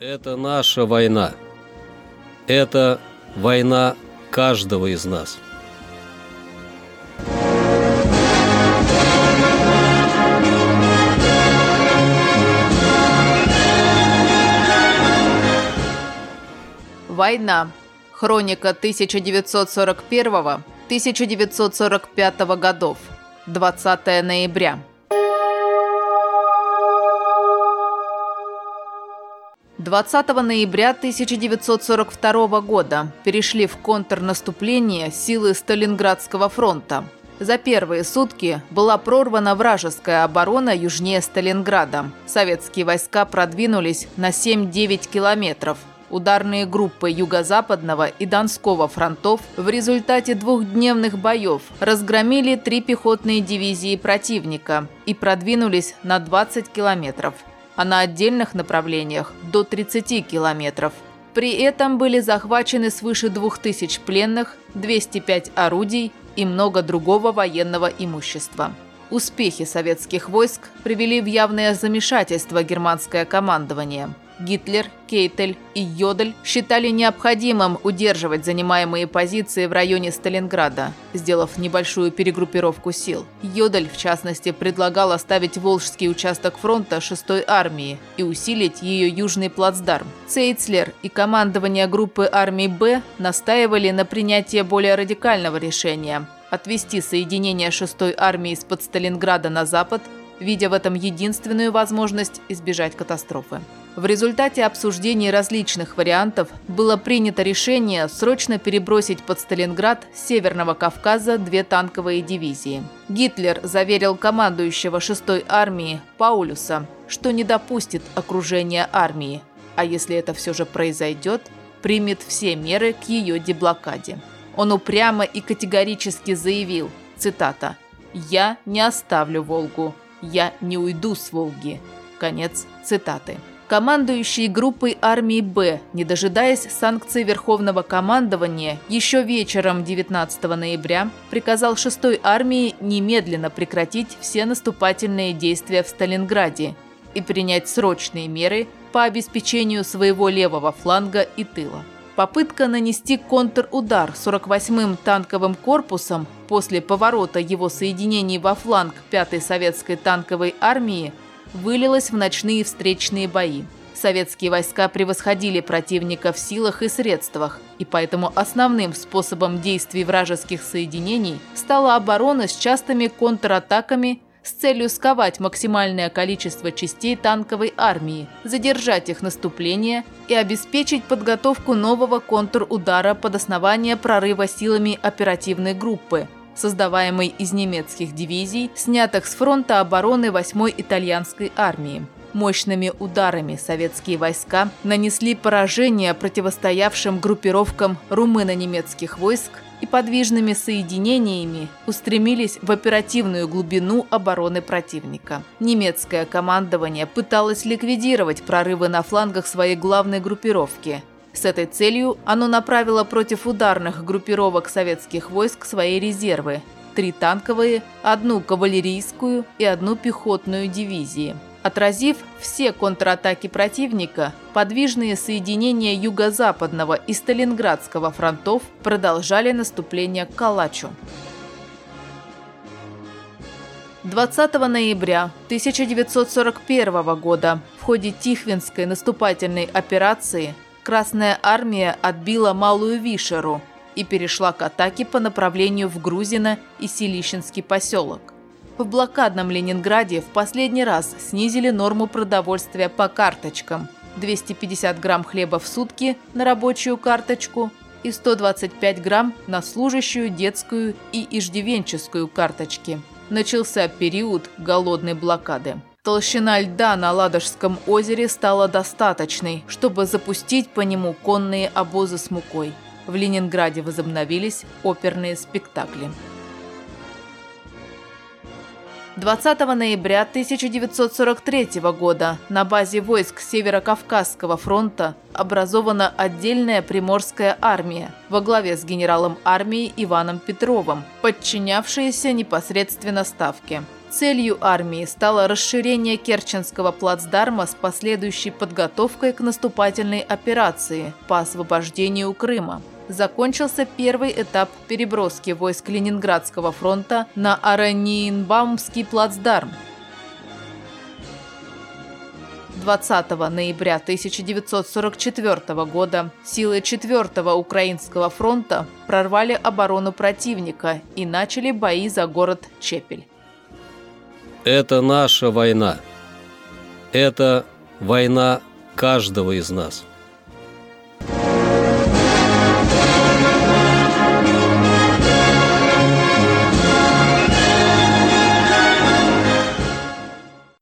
Это наша война. Это война каждого из нас. Война. Хроника 1941-1945 годов. 20 ноября. 20 ноября 1942 года перешли в контрнаступление силы Сталинградского фронта. За первые сутки была прорвана вражеская оборона южнее Сталинграда. Советские войска продвинулись на 7-9 километров. Ударные группы Юго-Западного и Донского фронтов в результате двухдневных боев разгромили три пехотные дивизии противника и продвинулись на 20 километров – а на отдельных направлениях до 30 километров. При этом были захвачены свыше 2000 пленных, 205 орудий и много другого военного имущества. Успехи советских войск привели в явное замешательство германское командование – Гитлер, Кейтель и Йодель считали необходимым удерживать занимаемые позиции в районе Сталинграда, сделав небольшую перегруппировку сил. Йодель, в частности, предлагал оставить Волжский участок фронта 6-й армии и усилить ее южный плацдарм. Цейцлер и командование группы армий «Б» настаивали на принятии более радикального решения – отвести соединение 6-й армии из-под Сталинграда на запад, видя в этом единственную возможность избежать катастрофы. В результате обсуждений различных вариантов было принято решение срочно перебросить под Сталинград с Северного Кавказа две танковые дивизии. Гитлер заверил командующего 6-й армии Паулюса, что не допустит окружения армии, а если это все же произойдет, примет все меры к ее деблокаде. Он упрямо и категорически заявил, цитата, «Я не оставлю Волгу, я не уйду с Волги». Конец цитаты командующий группой армии «Б», не дожидаясь санкций Верховного командования, еще вечером 19 ноября приказал 6-й армии немедленно прекратить все наступательные действия в Сталинграде и принять срочные меры по обеспечению своего левого фланга и тыла. Попытка нанести контрудар 48-м танковым корпусом после поворота его соединений во фланг 5-й советской танковой армии – вылилась в ночные встречные бои. Советские войска превосходили противника в силах и средствах, и поэтому основным способом действий вражеских соединений стала оборона с частыми контратаками с целью сковать максимальное количество частей танковой армии, задержать их наступление и обеспечить подготовку нового контрудара под основание прорыва силами оперативной группы – создаваемый из немецких дивизий, снятых с фронта обороны 8-й итальянской армии. Мощными ударами советские войска нанесли поражение противостоявшим группировкам румыно-немецких войск и подвижными соединениями устремились в оперативную глубину обороны противника. Немецкое командование пыталось ликвидировать прорывы на флангах своей главной группировки, с этой целью оно направило против ударных группировок советских войск свои резервы – три танковые, одну кавалерийскую и одну пехотную дивизии. Отразив все контратаки противника, подвижные соединения Юго-Западного и Сталинградского фронтов продолжали наступление к Калачу. 20 ноября 1941 года в ходе Тихвинской наступательной операции Красная армия отбила Малую Вишеру и перешла к атаке по направлению в Грузино и Селищенский поселок. В блокадном Ленинграде в последний раз снизили норму продовольствия по карточкам – 250 грамм хлеба в сутки на рабочую карточку и 125 грамм на служащую, детскую и иждивенческую карточки. Начался период голодной блокады. Толщина льда на Ладожском озере стала достаточной, чтобы запустить по нему конные обозы с мукой. В Ленинграде возобновились оперные спектакли. 20 ноября 1943 года на базе войск Северо-Кавказского фронта образована отдельная Приморская армия во главе с генералом армии Иваном Петровым, подчинявшаяся непосредственно Ставке. Целью армии стало расширение Керченского плацдарма с последующей подготовкой к наступательной операции по освобождению Крыма. Закончился первый этап переброски войск Ленинградского фронта на Араниенбаумский плацдарм. 20 ноября 1944 года силы 4 Украинского фронта прорвали оборону противника и начали бои за город Чепель. Это наша война. Это война каждого из нас.